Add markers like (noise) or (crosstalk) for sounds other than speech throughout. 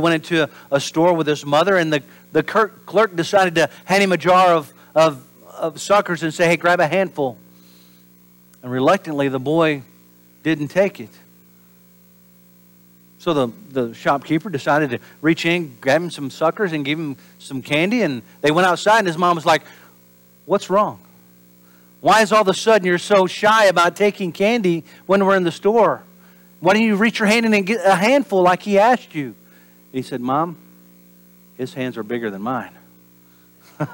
went into a, a store with his mother, and the, the clerk decided to hand him a jar of, of, of suckers and say, Hey, grab a handful. And reluctantly, the boy didn't take it. So the, the shopkeeper decided to reach in, grab him some suckers, and give him some candy. And they went outside, and his mom was like, What's wrong? Why is all of a sudden you're so shy about taking candy when we're in the store? Why don't you reach your hand in and get a handful like he asked you? He said, Mom, his hands are bigger than mine. (laughs) it's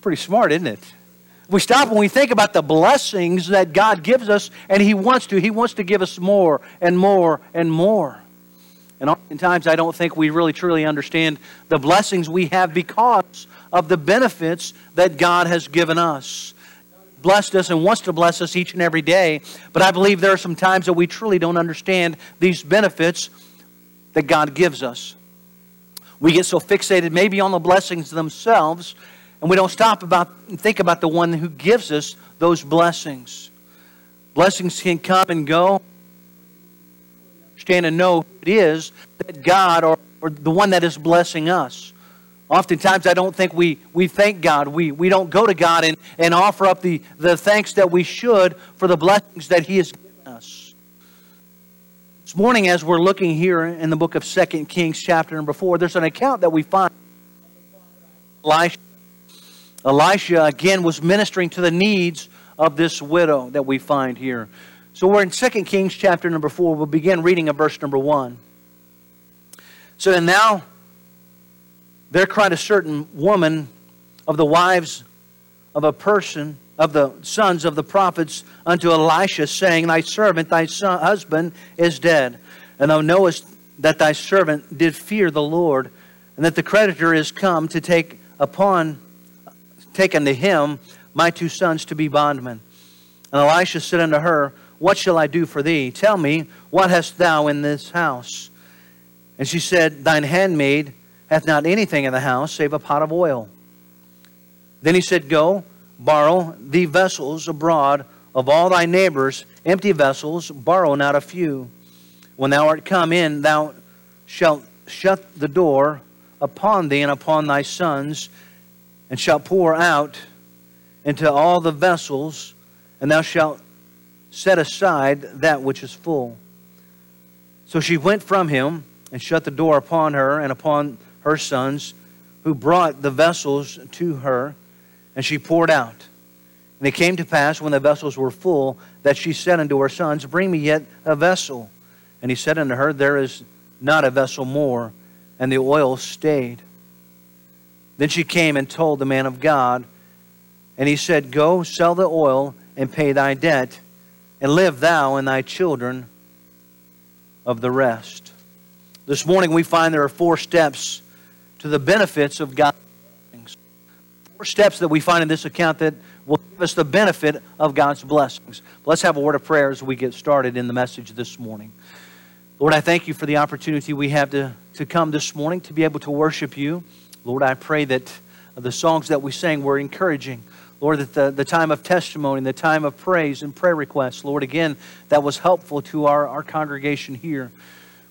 pretty smart, isn't it? We stop and we think about the blessings that God gives us, and He wants to. He wants to give us more and more and more. And oftentimes, I don't think we really truly understand the blessings we have because of the benefits that God has given us. Blessed us and wants to bless us each and every day. But I believe there are some times that we truly don't understand these benefits that God gives us. We get so fixated maybe on the blessings themselves, and we don't stop about and think about the one who gives us those blessings. Blessings can come and go. Understand and know it is that God or, or the one that is blessing us. Oftentimes, I don't think we, we thank God. We, we don't go to God and, and offer up the, the thanks that we should for the blessings that He has given us. This morning, as we're looking here in the book of 2 Kings, chapter number 4, there's an account that we find. Elisha. Elisha, again, was ministering to the needs of this widow that we find here. So we're in 2 Kings, chapter number 4. We'll begin reading at verse number 1. So, and now there cried a certain woman of the wives of a person, of the sons of the prophets, unto Elisha, saying, Thy servant, thy son, husband, is dead. And thou knowest that thy servant did fear the Lord, and that the creditor is come to take upon, take unto him my two sons to be bondmen. And Elisha said unto her, What shall I do for thee? Tell me, what hast thou in this house? And she said, Thine handmaid hath not anything in the house save a pot of oil. Then he said, Go, borrow thee vessels abroad of all thy neighbors, empty vessels, borrow not a few. When thou art come in, thou shalt shut the door upon thee and upon thy sons, and shalt pour out into all the vessels, and thou shalt set aside that which is full. So she went from him and shut the door upon her and upon her sons, who brought the vessels to her, and she poured out. And it came to pass, when the vessels were full, that she said unto her sons, Bring me yet a vessel. And he said unto her, There is not a vessel more. And the oil stayed. Then she came and told the man of God, and he said, Go, sell the oil, and pay thy debt, and live thou and thy children of the rest. This morning we find there are four steps to the benefits of God's blessings. Four steps that we find in this account that will give us the benefit of God's blessings. Let's have a word of prayer as we get started in the message this morning. Lord, I thank you for the opportunity we have to, to come this morning to be able to worship you. Lord, I pray that the songs that we sang were encouraging. Lord, that the, the time of testimony, the time of praise and prayer requests, Lord, again, that was helpful to our, our congregation here.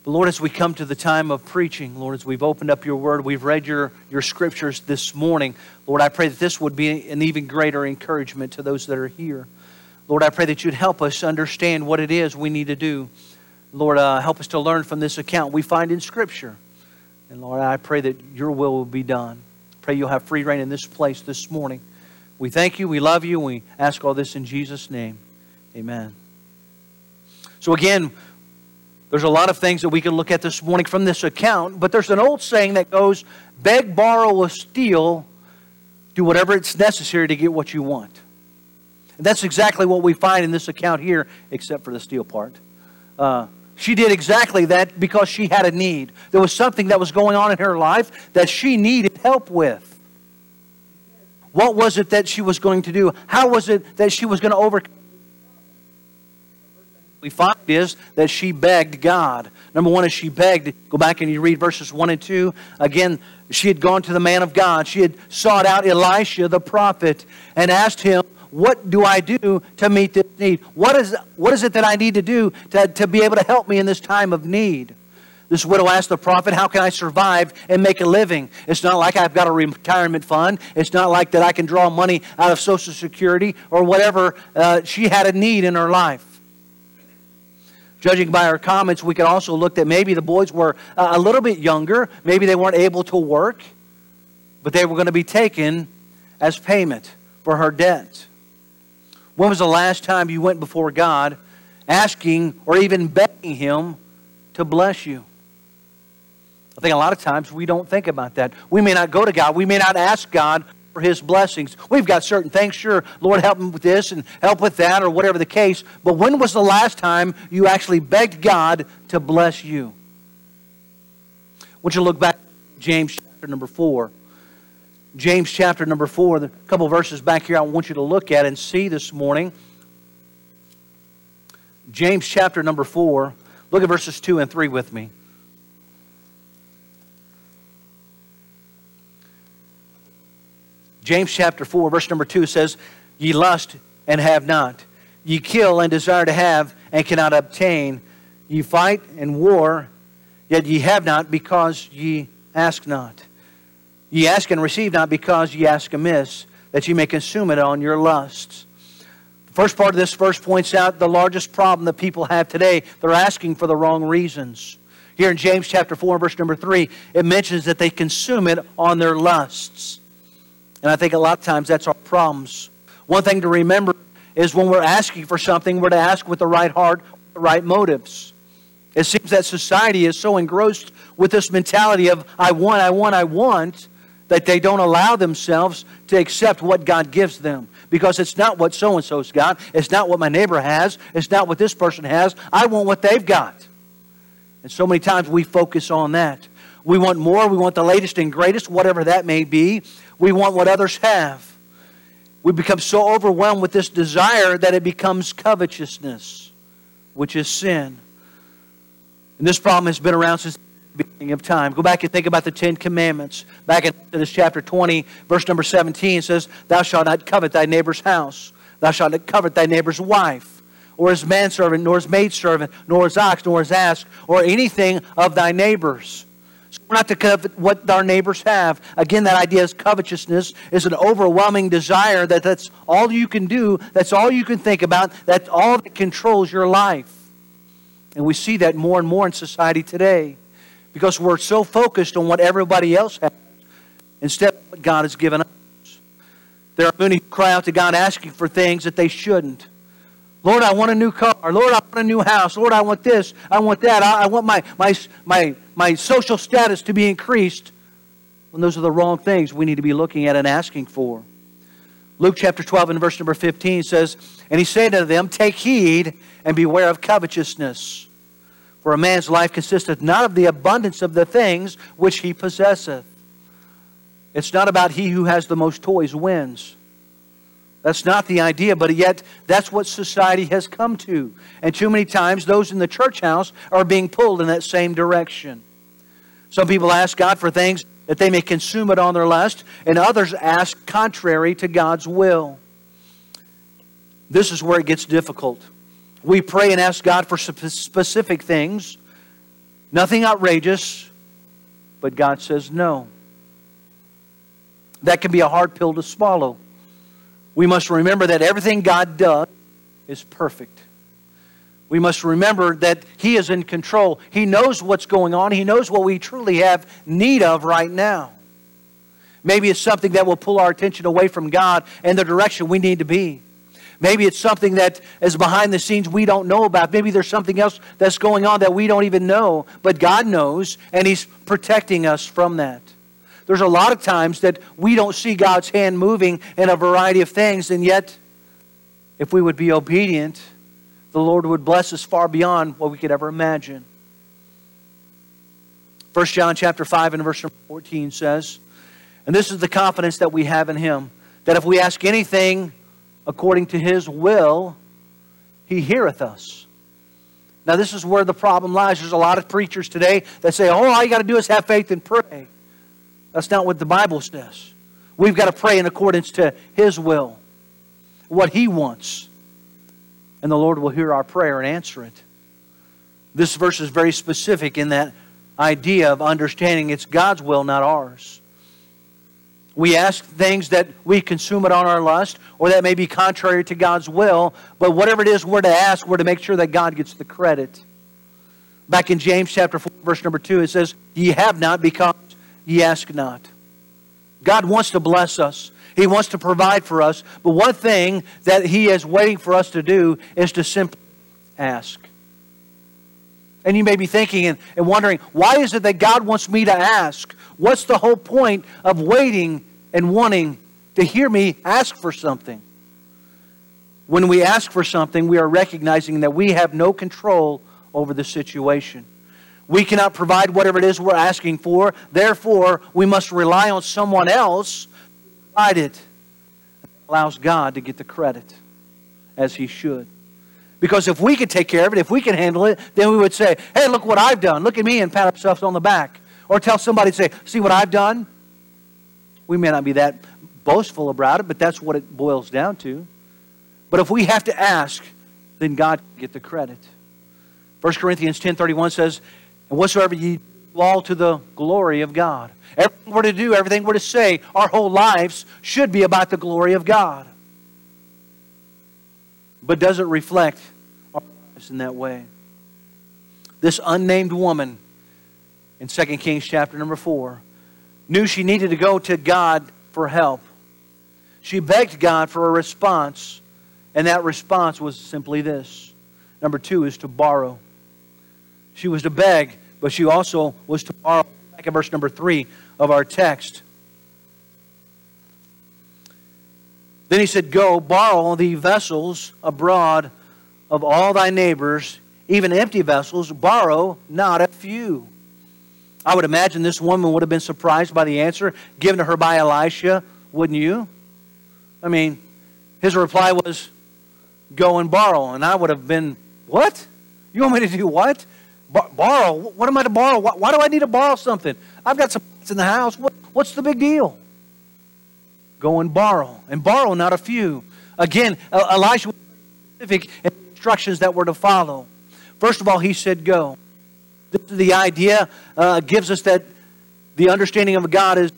But Lord, as we come to the time of preaching, Lord, as we've opened up your word, we've read your, your scriptures this morning, Lord, I pray that this would be an even greater encouragement to those that are here. Lord, I pray that you'd help us understand what it is we need to do. Lord, uh, help us to learn from this account we find in Scripture. And Lord, I pray that your will will be done. Pray you'll have free reign in this place this morning. We thank you, we love you, we ask all this in Jesus' name. Amen. So, again, there's a lot of things that we can look at this morning from this account, but there's an old saying that goes beg, borrow, or steal, do whatever it's necessary to get what you want. And that's exactly what we find in this account here, except for the steal part. Uh, she did exactly that because she had a need. There was something that was going on in her life that she needed help with. What was it that she was going to do? How was it that she was going to overcome? we find is that she begged God. Number one is she begged. Go back and you read verses 1 and 2. Again, she had gone to the man of God. She had sought out Elisha the prophet and asked him, What do I do to meet this need? What is, what is it that I need to do to, to be able to help me in this time of need? This widow asked the prophet, How can I survive and make a living? It's not like I've got a retirement fund. It's not like that I can draw money out of Social Security or whatever. Uh, she had a need in her life. Judging by our comments, we could also look that maybe the boys were uh, a little bit younger. Maybe they weren't able to work, but they were going to be taken as payment for her debt. When was the last time you went before God asking or even begging Him to bless you? I think a lot of times we don't think about that. We may not go to God. We may not ask God for His blessings. We've got certain things. Sure, Lord, help me with this and help with that or whatever the case. But when was the last time you actually begged God to bless you? Want you look back James chapter number 4. James chapter number 4, the couple verses back here I want you to look at and see this morning. James chapter number 4. Look at verses 2 and 3 with me. James chapter 4, verse number 2 says, Ye lust and have not. Ye kill and desire to have and cannot obtain. Ye fight and war, yet ye have not because ye ask not. Ye ask and receive not because ye ask amiss, that ye may consume it on your lusts. The first part of this verse points out the largest problem that people have today. They're asking for the wrong reasons. Here in James chapter 4, verse number 3, it mentions that they consume it on their lusts. And I think a lot of times that's our problems. One thing to remember is when we're asking for something, we're to ask with the right heart, the right motives. It seems that society is so engrossed with this mentality of, I want, I want, I want, that they don't allow themselves to accept what God gives them. Because it's not what so and so's got, it's not what my neighbor has, it's not what this person has. I want what they've got. And so many times we focus on that. We want more, we want the latest and greatest, whatever that may be. We want what others have. We become so overwhelmed with this desire that it becomes covetousness, which is sin. And this problem has been around since the beginning of time. Go back and think about the Ten Commandments. Back in this chapter 20, verse number 17 says, Thou shalt not covet thy neighbor's house. Thou shalt not covet thy neighbor's wife, or his manservant, nor his maidservant, nor his ox, nor his ass, or anything of thy neighbor's. We're not to covet what our neighbors have. Again, that idea is covetousness is an overwhelming desire that that's all you can do, that's all you can think about, that's all that controls your life. And we see that more and more in society today because we're so focused on what everybody else has instead of what God has given us. There are many who cry out to God asking for things that they shouldn't. Lord, I want a new car. Lord, I want a new house. Lord, I want this. I want that. I, I want my, my, my, my social status to be increased. When those are the wrong things we need to be looking at and asking for. Luke chapter 12 and verse number 15 says, And he said to them, Take heed and beware of covetousness. For a man's life consisteth not of the abundance of the things which he possesseth. It's not about he who has the most toys wins. That's not the idea, but yet that's what society has come to. And too many times, those in the church house are being pulled in that same direction. Some people ask God for things that they may consume it on their lust, and others ask contrary to God's will. This is where it gets difficult. We pray and ask God for specific things, nothing outrageous, but God says no. That can be a hard pill to swallow we must remember that everything God does is perfect. We must remember that He is in control. He knows what's going on. He knows what we truly have need of right now. Maybe it's something that will pull our attention away from God and the direction we need to be. Maybe it's something that is behind the scenes we don't know about. Maybe there's something else that's going on that we don't even know, but God knows, and He's protecting us from that. There's a lot of times that we don't see God's hand moving in a variety of things, and yet, if we would be obedient, the Lord would bless us far beyond what we could ever imagine. 1 John chapter 5 and verse 14 says, And this is the confidence that we have in him, that if we ask anything according to his will, he heareth us. Now, this is where the problem lies. There's a lot of preachers today that say, Oh, all you got to do is have faith and pray. That's not what the Bible says. We've got to pray in accordance to His will, what He wants. And the Lord will hear our prayer and answer it. This verse is very specific in that idea of understanding it's God's will, not ours. We ask things that we consume it on our lust, or that may be contrary to God's will, but whatever it is we're to ask, we're to make sure that God gets the credit. Back in James chapter 4, verse number 2, it says, Ye have not because ye ask not. God wants to bless us. He wants to provide for us. But one thing that He is waiting for us to do is to simply ask. And you may be thinking and, and wondering, why is it that God wants me to ask? What's the whole point of waiting and wanting to hear me ask for something? When we ask for something, we are recognizing that we have no control over the situation. We cannot provide whatever it is we're asking for. Therefore, we must rely on someone else to provide it. It allows God to get the credit as He should. Because if we could take care of it, if we can handle it, then we would say, hey, look what I've done. Look at me and pat ourselves on the back. Or tell somebody, say, see what I've done? We may not be that boastful about it, but that's what it boils down to. But if we have to ask, then God can get the credit. 1 Corinthians 10.31 says, And whatsoever ye do all to the glory of God. Everything we're to do, everything we're to say, our whole lives should be about the glory of God. But does it reflect us in that way. This unnamed woman in 2 Kings chapter number 4 knew she needed to go to God for help. She begged God for a response, and that response was simply this. Number two is to borrow. She was to beg, but she also was to borrow. Back in verse number three of our text. Then he said, Go, borrow the vessels abroad of all thy neighbors, even empty vessels, borrow not a few. I would imagine this woman would have been surprised by the answer given to her by Elisha, wouldn't you? I mean, his reply was, Go and borrow. And I would have been, What? You want me to do what? Borrow? What am I to borrow? Why, why, do I need to borrow something? I've got some in the house. What, what's the big deal? Go and borrow. And borrow not a few. Again, Elisha was specific instructions that we're to follow. First of all, he said, Go. The idea uh, gives us that the understanding of God is.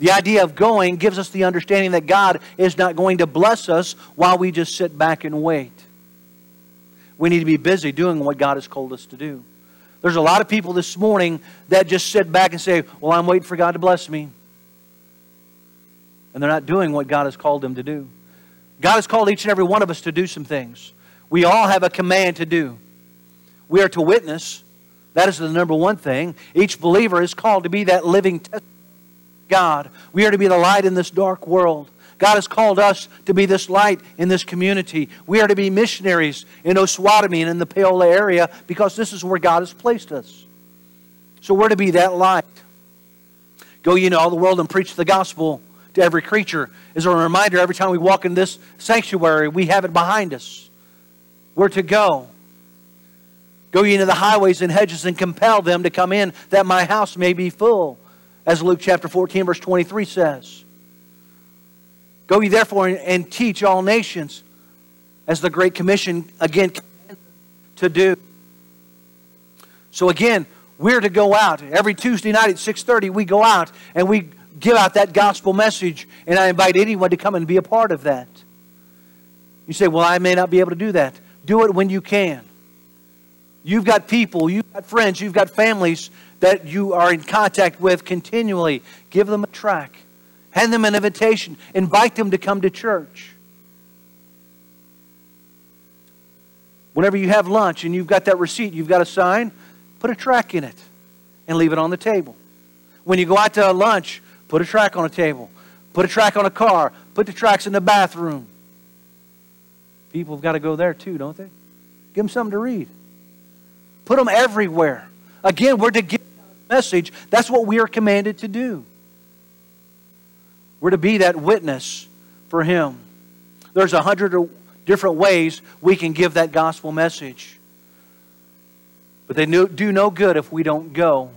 The idea of going gives us the understanding that God is not going to bless us while we just sit back and wait. We need to be busy doing what God has called us to do. There's a lot of people this morning that just sit back and say, Well, I'm waiting for God to bless me. And they're not doing what God has called them to do. God has called each and every one of us to do some things. We all have a command to do. We are to witness. That is the number one thing. Each believer is called to be that living God. We are to be the light in this dark world. God has called us to be this light in this community. We are to be missionaries in Osawatomie and in the Paola area because this is where God has placed us. So we're to be that light. Go ye into all the world and preach the gospel to every creature is a reminder every time we walk in this sanctuary, we have it behind us. We're to go. Go ye into the highways and hedges and compel them to come in that my house may be full, as Luke chapter 14, verse 23 says. Go ye therefore and teach all nations, as the Great Commission again to do. So again, we're to go out every Tuesday night at 6:30. We go out and we give out that gospel message, and I invite anyone to come and be a part of that. You say, Well, I may not be able to do that. Do it when you can. You've got people, you've got friends, you've got families that you are in contact with continually. Give them a track, hand them an invitation, invite them to come to church. Whenever you have lunch and you've got that receipt, you've got a sign, put a track in it and leave it on the table. When you go out to lunch, Put a track on a table. Put a track on a car. Put the tracks in the bathroom. People have got to go there too, don't they? Give them something to read. Put them everywhere. Again, we're to give a message. That's what we are commanded to do. We're to be that witness for Him. There's a hundred different ways we can give that gospel message. But they do no good if we don't go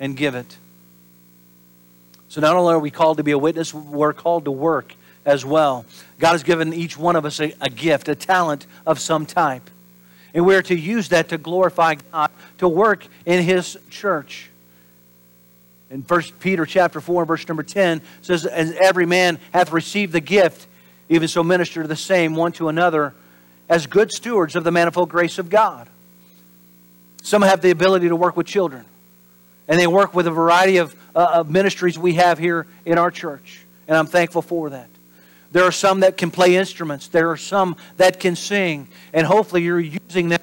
and give it. So not only are we called to be a witness, we're called to work as well. God has given each one of us a, a gift, a talent of some type. And we're to use that to glorify God, to work in His church. In 1 Peter chapter 4, verse number 10 says, As every man hath received the gift, even so minister the same one to another as good stewards of the manifold grace of God. Some have the ability to work with children, and they work with a variety of, uh, of ministries we have here in our church, and I'm thankful for that. There are some that can play instruments. There are some that can sing, and hopefully you're using that.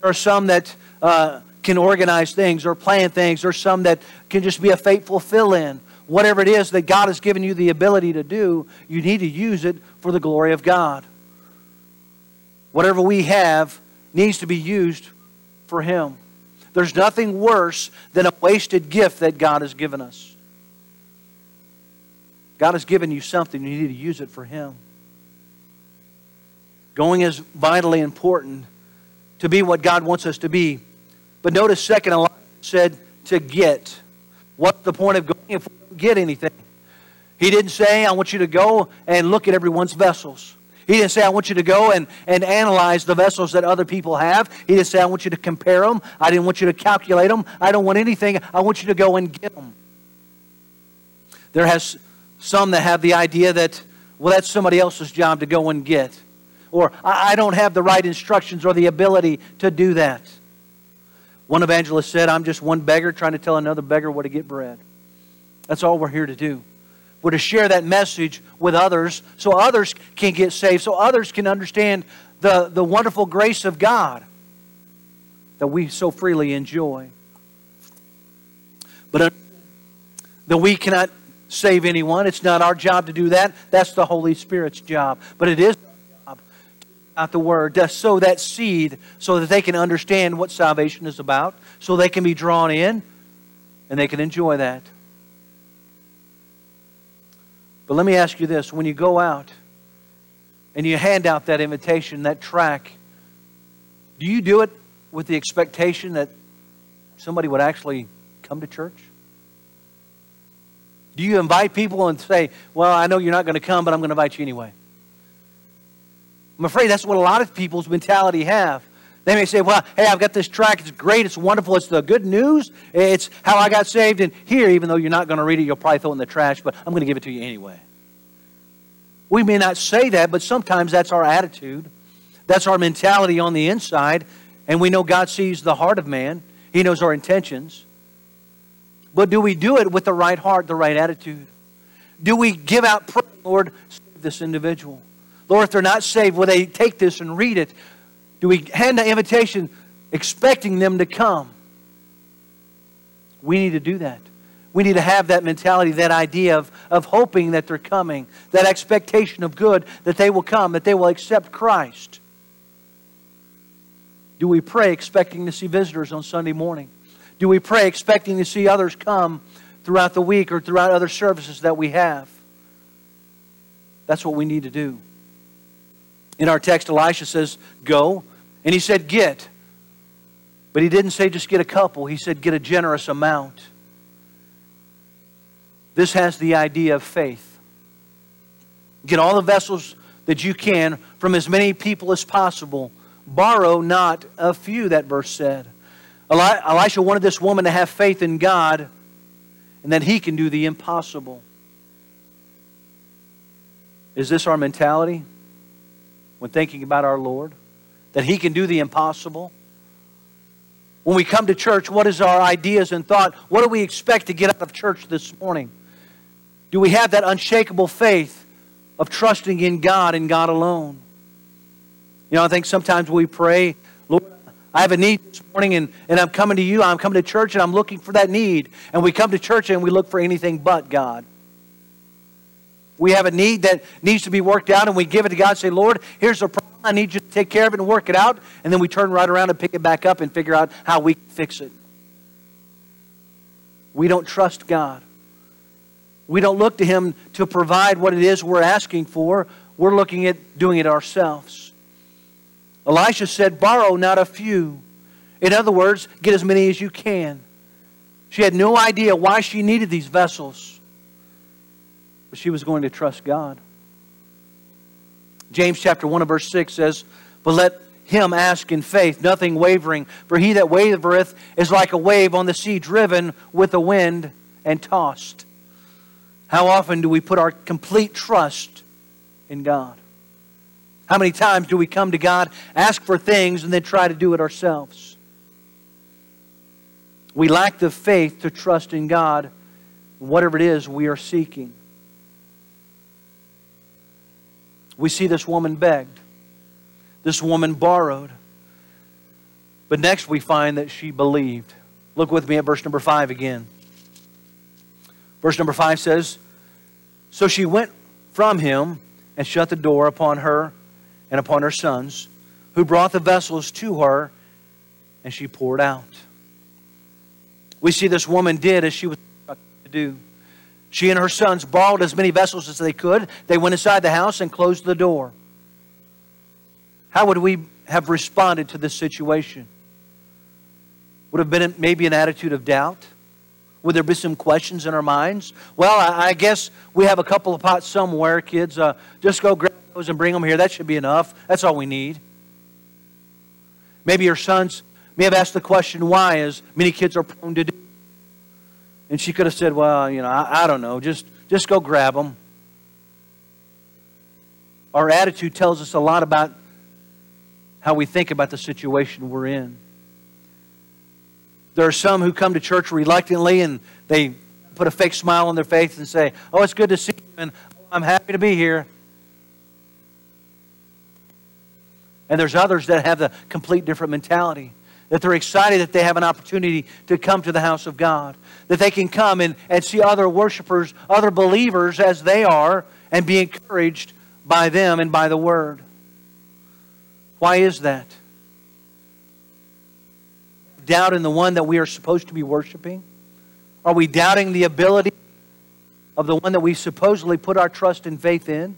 There are some that uh, can organize things or plan things. or some that can just be a faithful fill in. Whatever it is that God has given you the ability to do, you need to use it for the glory of God. Whatever we have needs to be used for Him. There's nothing worse than a wasted gift that God has given us. God has given you something, you need to use it for Him. Going is vitally important to be what God wants us to be. But notice, second, Elijah said to get. What's the point of going if we don't get anything? He didn't say, I want you to go and look at everyone's vessels. He didn't say, I want you to go and, and analyze the vessels that other people have. He didn't say, I want you to compare them. I didn't want you to calculate them. I don't want anything. I want you to go and get them. There has some that have the idea that, well, that's somebody else's job to go and get. Or, I, I don't have the right instructions or the ability to do that. One evangelist said, I'm just one beggar trying to tell another beggar where to get bread. That's all we're here to do. We're to share that message with others so others can get saved, so others can understand the, the wonderful grace of God that we so freely enjoy. But uh, that we cannot save anyone. It's not our job to do that. That's the Holy Spirit's job. But it is out the Word to sow that seed so that they can understand what salvation is about, so they can be drawn in and they can enjoy that. But let me ask you this when you go out and you hand out that invitation, that track, do you do it with the expectation that somebody would actually come to church? Do you invite people and say, Well, I know you're not going to come, but I'm going to invite you anyway? I'm afraid that's what a lot of people's mentality have. They may say, Well, hey, I've got this track. It's great. It's wonderful. It's the good news. It's how I got saved. And here, even though you're not going to read it, you'll probably throw it in the trash, but I'm going to give it to you anyway. We may not say that, but sometimes that's our attitude. That's our mentality on the inside. And we know God sees the heart of man, He knows our intentions. But do we do it with the right heart, the right attitude? Do we give out prayer, Lord, save this individual? Lord, if they're not saved, will they take this and read it? Do we hand the invitation expecting them to come? We need to do that. We need to have that mentality, that idea of, of hoping that they're coming, that expectation of good, that they will come, that they will accept Christ. Do we pray expecting to see visitors on Sunday morning? Do we pray expecting to see others come throughout the week or throughout other services that we have? That's what we need to do. In our text, Elisha says, Go. And he said, Get. But he didn't say just get a couple, he said, Get a generous amount. This has the idea of faith. Get all the vessels that you can from as many people as possible. Borrow not a few, that verse said. Elisha wanted this woman to have faith in God and that he can do the impossible. Is this our mentality when thinking about our Lord? That he can do the impossible? When we come to church, what is our ideas and thought? What do we expect to get out of church this morning? Do we have that unshakable faith of trusting in God and God alone? You know, I think sometimes we pray, Lord, I have a need this morning and, and I'm coming to you. I'm coming to church and I'm looking for that need. And we come to church and we look for anything but God. We have a need that needs to be worked out and we give it to God say, Lord, here's a problem. I need you to take care of it and work it out. And then we turn right around and pick it back up and figure out how we can fix it. We don't trust God. We don't look to Him to provide what it is we're asking for. We're looking at doing it ourselves. Elisha said, Borrow not a few. In other words, get as many as you can. She had no idea why she needed these vessels, but she was going to trust God. James chapter 1 and verse 6 says, But let him ask in faith, nothing wavering. For he that wavereth is like a wave on the sea, driven with the wind and tossed. How often do we put our complete trust in God? How many times do we come to God, ask for things, and then try to do it ourselves? We lack the faith to trust in God, whatever it is we are seeking. We see this woman begged. This woman borrowed. But next we find that she believed. Look with me at verse number 5 again. Verse number 5 says So she went from him and shut the door upon her and upon her sons, who brought the vessels to her, and she poured out. We see this woman did as she was to do. She and her sons borrowed as many vessels as they could. They went inside the house and closed the door. How would we have responded to this situation? Would have been maybe an attitude of doubt? Would there be some questions in our minds? Well, I, guess we have a couple of pots somewhere, kids. Uh, just go grab those and bring them here. That should be enough. That's all we need. Maybe your sons may have asked the question why, as many kids are prone to do. And she could have said, Well, you know, I, I don't know. Just, just go grab them. Our attitude tells us a lot about how we think about the situation we're in. There are some who come to church reluctantly and they put a fake smile on their face and say, Oh, it's good to see you, and I'm happy to be here. And there's others that have a complete different mentality. That they're excited that they have an opportunity to come to the house of God. That they can come and, and see other worshipers, other believers as they are, and be encouraged by them and by the Word. Why is that? Doubt in the one that we are supposed to be worshiping? Are we doubting the ability of the one that we supposedly put our trust and faith in?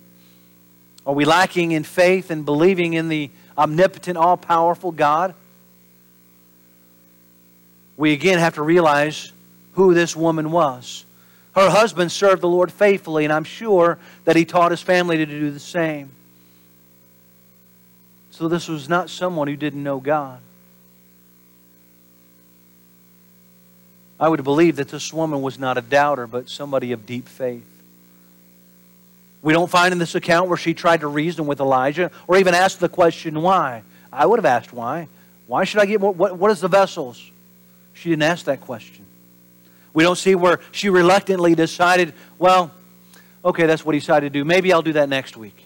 Are we lacking in faith and believing in the omnipotent, all powerful God? We again have to realize who this woman was. Her husband served the Lord faithfully, and I'm sure that he taught his family to do the same. So this was not someone who didn't know God. I would believe that this woman was not a doubter, but somebody of deep faith. We don't find in this account where she tried to reason with Elijah or even ask the question why. I would have asked why. Why should I get more? What, what is the vessels? She didn't ask that question. We don't see where she reluctantly decided, well, okay, that's what he decided to do. Maybe I'll do that next week.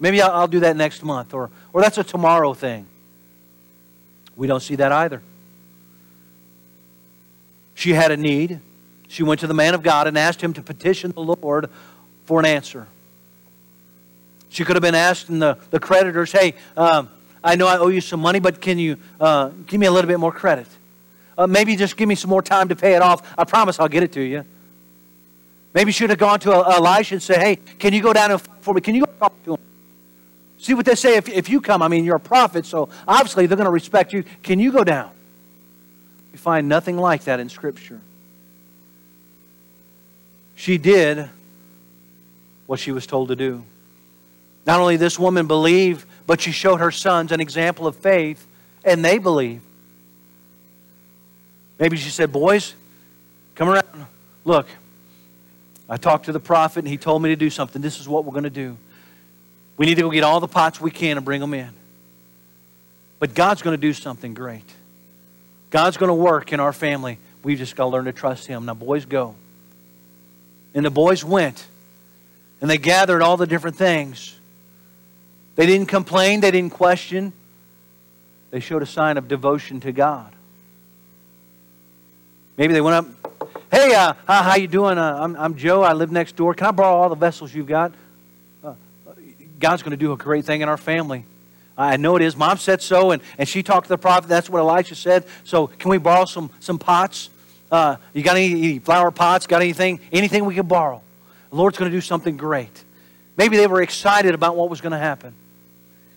Maybe I'll, I'll do that next month, or, or that's a tomorrow thing. We don't see that either. She had a need. She went to the man of God and asked him to petition the Lord for an answer. She could have been asking the, the creditors, hey, um, I know I owe you some money, but can you uh, give me a little bit more credit? Uh, maybe just give me some more time to pay it off. I promise I'll get it to you. Maybe she should have gone to Elisha and said, hey, can you go down and for me? Can you go talk to him? See what they say if, if you come. I mean, you're a prophet, so obviously they're going to respect you. Can you go down? We find nothing like that in Scripture. She did what she was told to do. Not only this woman believed, but she showed her sons an example of faith, and they believed. Maybe she said, Boys, come around. Look, I talked to the prophet, and he told me to do something. This is what we're going to do. We need to go get all the pots we can and bring them in. But God's going to do something great. God's going to work in our family. We've just got to learn to trust Him. Now, boys, go. And the boys went. And they gathered all the different things. They didn't complain. They didn't question. They showed a sign of devotion to God. Maybe they went up. Hey, uh, how, you doing? Uh, I'm, I'm Joe. I live next door. Can I borrow all the vessels you've got? God's going to do a great thing in our family. I know it is. Mom said so, and, and she talked to the prophet. That's what Elisha said. So, can we borrow some, some pots? Uh, you got any, any flower pots? Got anything? Anything we can borrow? The Lord's going to do something great. Maybe they were excited about what was going to happen.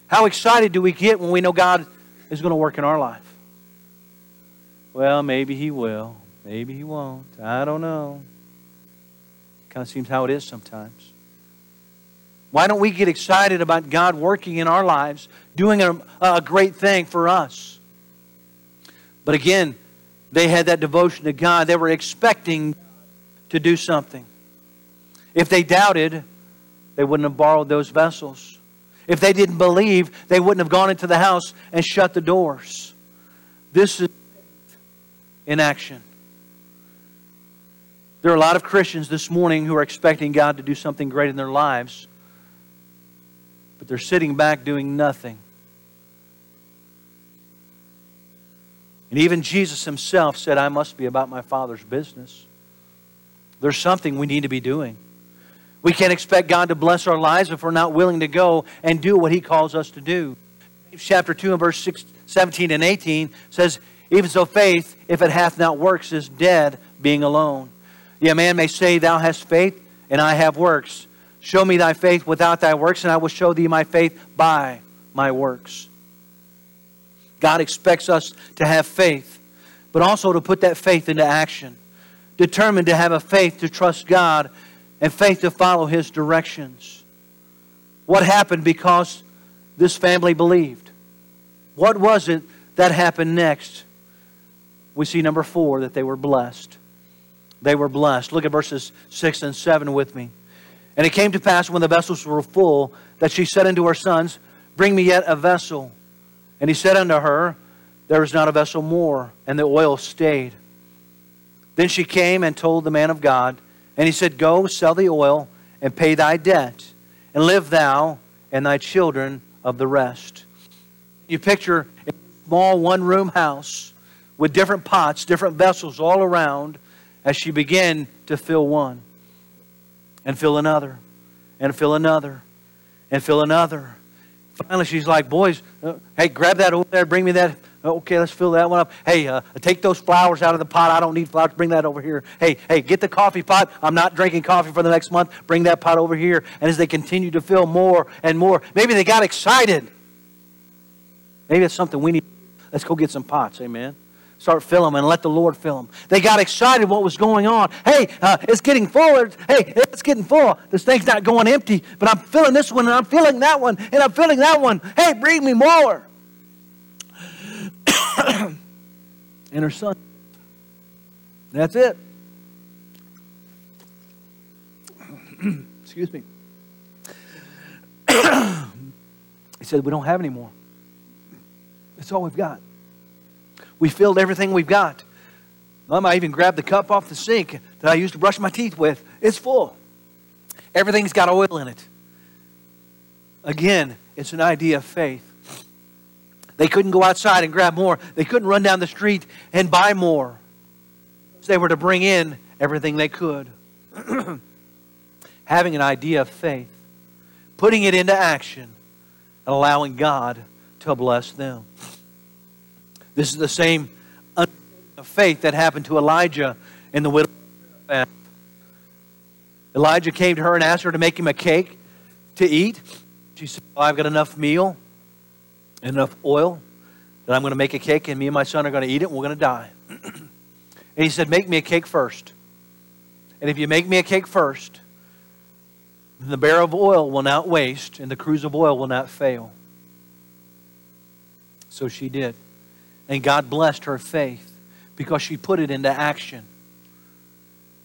How excited do we get when we know God is going to work in our life? Well, maybe He will. Maybe He won't. I don't know. Kind of seems how it is sometimes. Why don't we get excited about God working in our lives, doing a, a great thing for us? But again, they had that devotion to God. They were expecting to do something. If they doubted, they wouldn't have borrowed those vessels. If they didn't believe, they wouldn't have gone into the house and shut the doors. This is in action. There are a lot of Christians this morning who are expecting God to do something great in their lives, but they're sitting back doing nothing. And even Jesus himself said, I must be about my Father's business. There's something we need to be doing. We can't expect God to bless our lives if we're not willing to go and do what He calls us to do. Chapter 2 and verse 6, 17 and 18 says, Even so faith, if it hath not works, is dead, being alone. Yeah, man may say, Thou hast faith, and I have works. Show me thy faith without thy works, and I will show thee my faith by my works. God expects us to have faith, but also to put that faith into action. Determined to have a faith to trust God and faith to follow His directions. What happened because this family believed? What was it that happened next? We see number four that they were blessed. They were blessed. Look at verses 6 and 7 with me. And it came to pass when the vessels were full that she said unto her sons, Bring me yet a vessel. And he said unto her, There is not a vessel more. And the oil stayed. Then she came and told the man of God, and he said, Go, sell the oil, and pay thy debt, and live thou and thy children of the rest. You picture a small one room house with different pots, different vessels all around as she began to fill one and fill another and fill another and fill another. Finally, she's like, Boys, uh, hey, grab that over there, bring me that. Okay, let's fill that one up. Hey, uh, take those flowers out of the pot. I don't need flowers. Bring that over here. Hey, hey, get the coffee pot. I'm not drinking coffee for the next month. Bring that pot over here. And as they continue to fill more and more, maybe they got excited. Maybe it's something we need. Let's go get some pots. Amen start filling them and let the Lord fill them. They got excited what was going on. Hey, uh, it's getting full. Hey, it's getting full. This thing's not going empty, but I'm filling this one and I'm filling that one and I'm filling that one. Hey, bring me more. and her son. That's it. (coughs) Excuse me. (coughs) he said, We don't have any more. That's all we've got. We filled everything we've got. Mom, I even grabbed the cup off the sink that I used to brush my teeth with. It's full. Everything's got oil in it. Again, it's an idea of faith. They couldn't go outside and grab more. They couldn't run down the street and buy more. They were to bring in everything they could. (clears throat) Having an idea of faith, putting it into action, and allowing God to bless them. This is the same faith that happened to Elijah in the widow. Elijah came to her and asked her to make him a cake to eat. She said, well, I've got enough meal and enough oil that I'm going to make a cake, and me and my son are going to eat it, and we're going to die. (clears throat) and he said, Make me a cake first. And if you make me a cake first, then the barrel of oil will not waste, and the cruse of oil will not fail. So she did. And God blessed her faith because she put it into action.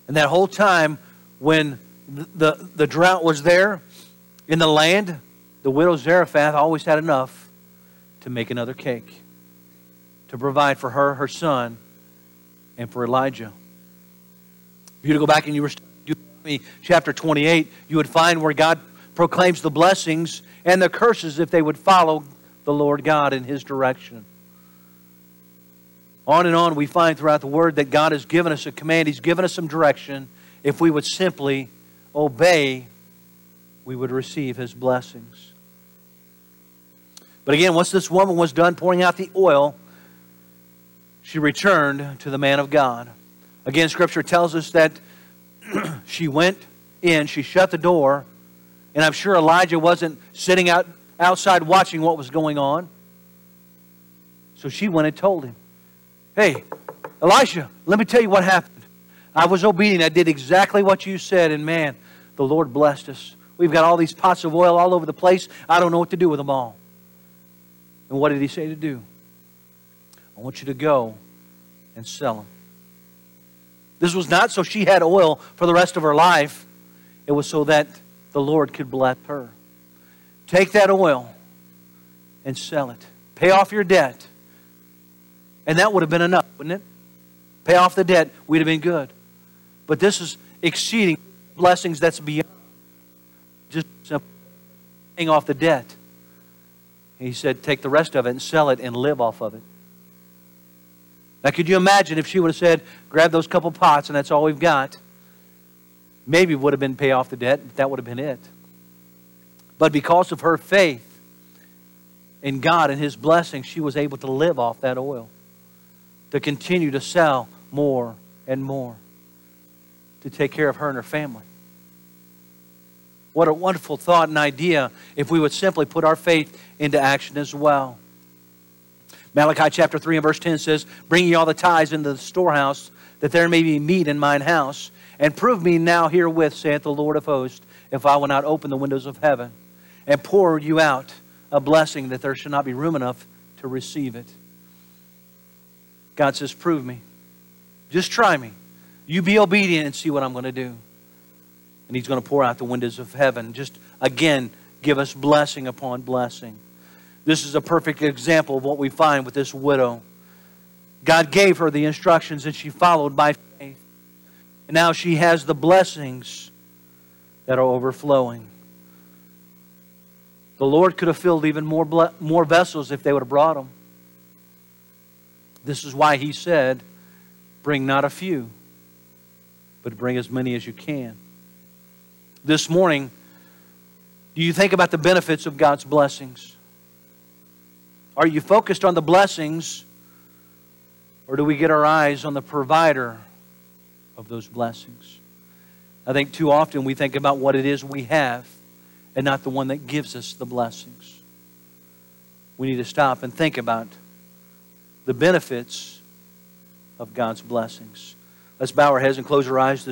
And that whole time when the, the, drought was there in the land, the widow Zarephath always had enough to make another cake to provide for her, her son, and for Elijah. If you to go back and you were Deuteronomy chapter 28, you would find where God proclaims the blessings and the curses if they would follow the Lord God in his direction. On and on, we find throughout the Word that God has given us a command, He's given us some direction. If we would simply obey, we would receive His blessings. But again, once this woman was done pouring out the oil, she returned to the man of God. Again, Scripture tells us that (clears throat) she went in, she shut the door, and I'm sure Elijah wasn't sitting out outside watching what was going on. So she went and told him. Hey, Elisha, let me tell you what happened. I was obedient. I did exactly what you said, and man, the Lord blessed us We've got all these pots of oil all over the place. I don't know what to do with them all. And what did he say to do? I want you to go and sell them. This was not so she had oil for the rest of her life, it was so that the Lord could bless her. Take that oil and sell it. Pay off your debt. And that would have been enough, wouldn't it? Pay off the debt, we'd have been good. But this is exceeding blessings that's beyond just paying off the debt. He said, take the rest of it and sell it and live off of it. Now, could you imagine if she would have said, grab those couple pots and that's all we've got? Maybe it would have been pay off the debt, but that would have been it. But because of her faith in God and His blessing, she was able to live off that oil, to continue to sell more and more, to take care of her and her family. What a wonderful thought and idea if we would simply put our faith into action as well. Malachi chapter 3 and verse 10 says, Bring ye all the tithes into the storehouse, that there may be meat in mine house. And prove me now herewith, saith the Lord of hosts, if I will not open the windows of heaven and pour you out a blessing that there should not be room enough to receive it. God says, Prove me. Just try me. You be obedient and see what I'm going to do. And He's going to pour out the windows of heaven. Just again, give us blessing upon blessing. This is a perfect example of what we find with this widow. God gave her the instructions and she followed by faith. And now she has the blessings that are overflowing. The Lord could have filled even more, ble- more vessels if they would have brought them. This is why He said, Bring not a few, but bring as many as you can. This morning, do you think about the benefits of God's blessings? Are you focused on the blessings, or do we get our eyes on the provider of those blessings? I think too often we think about what it is we have and not the one that gives us the blessings. We need to stop and think about the benefits of God's blessings. Let's bow our heads and close our eyes this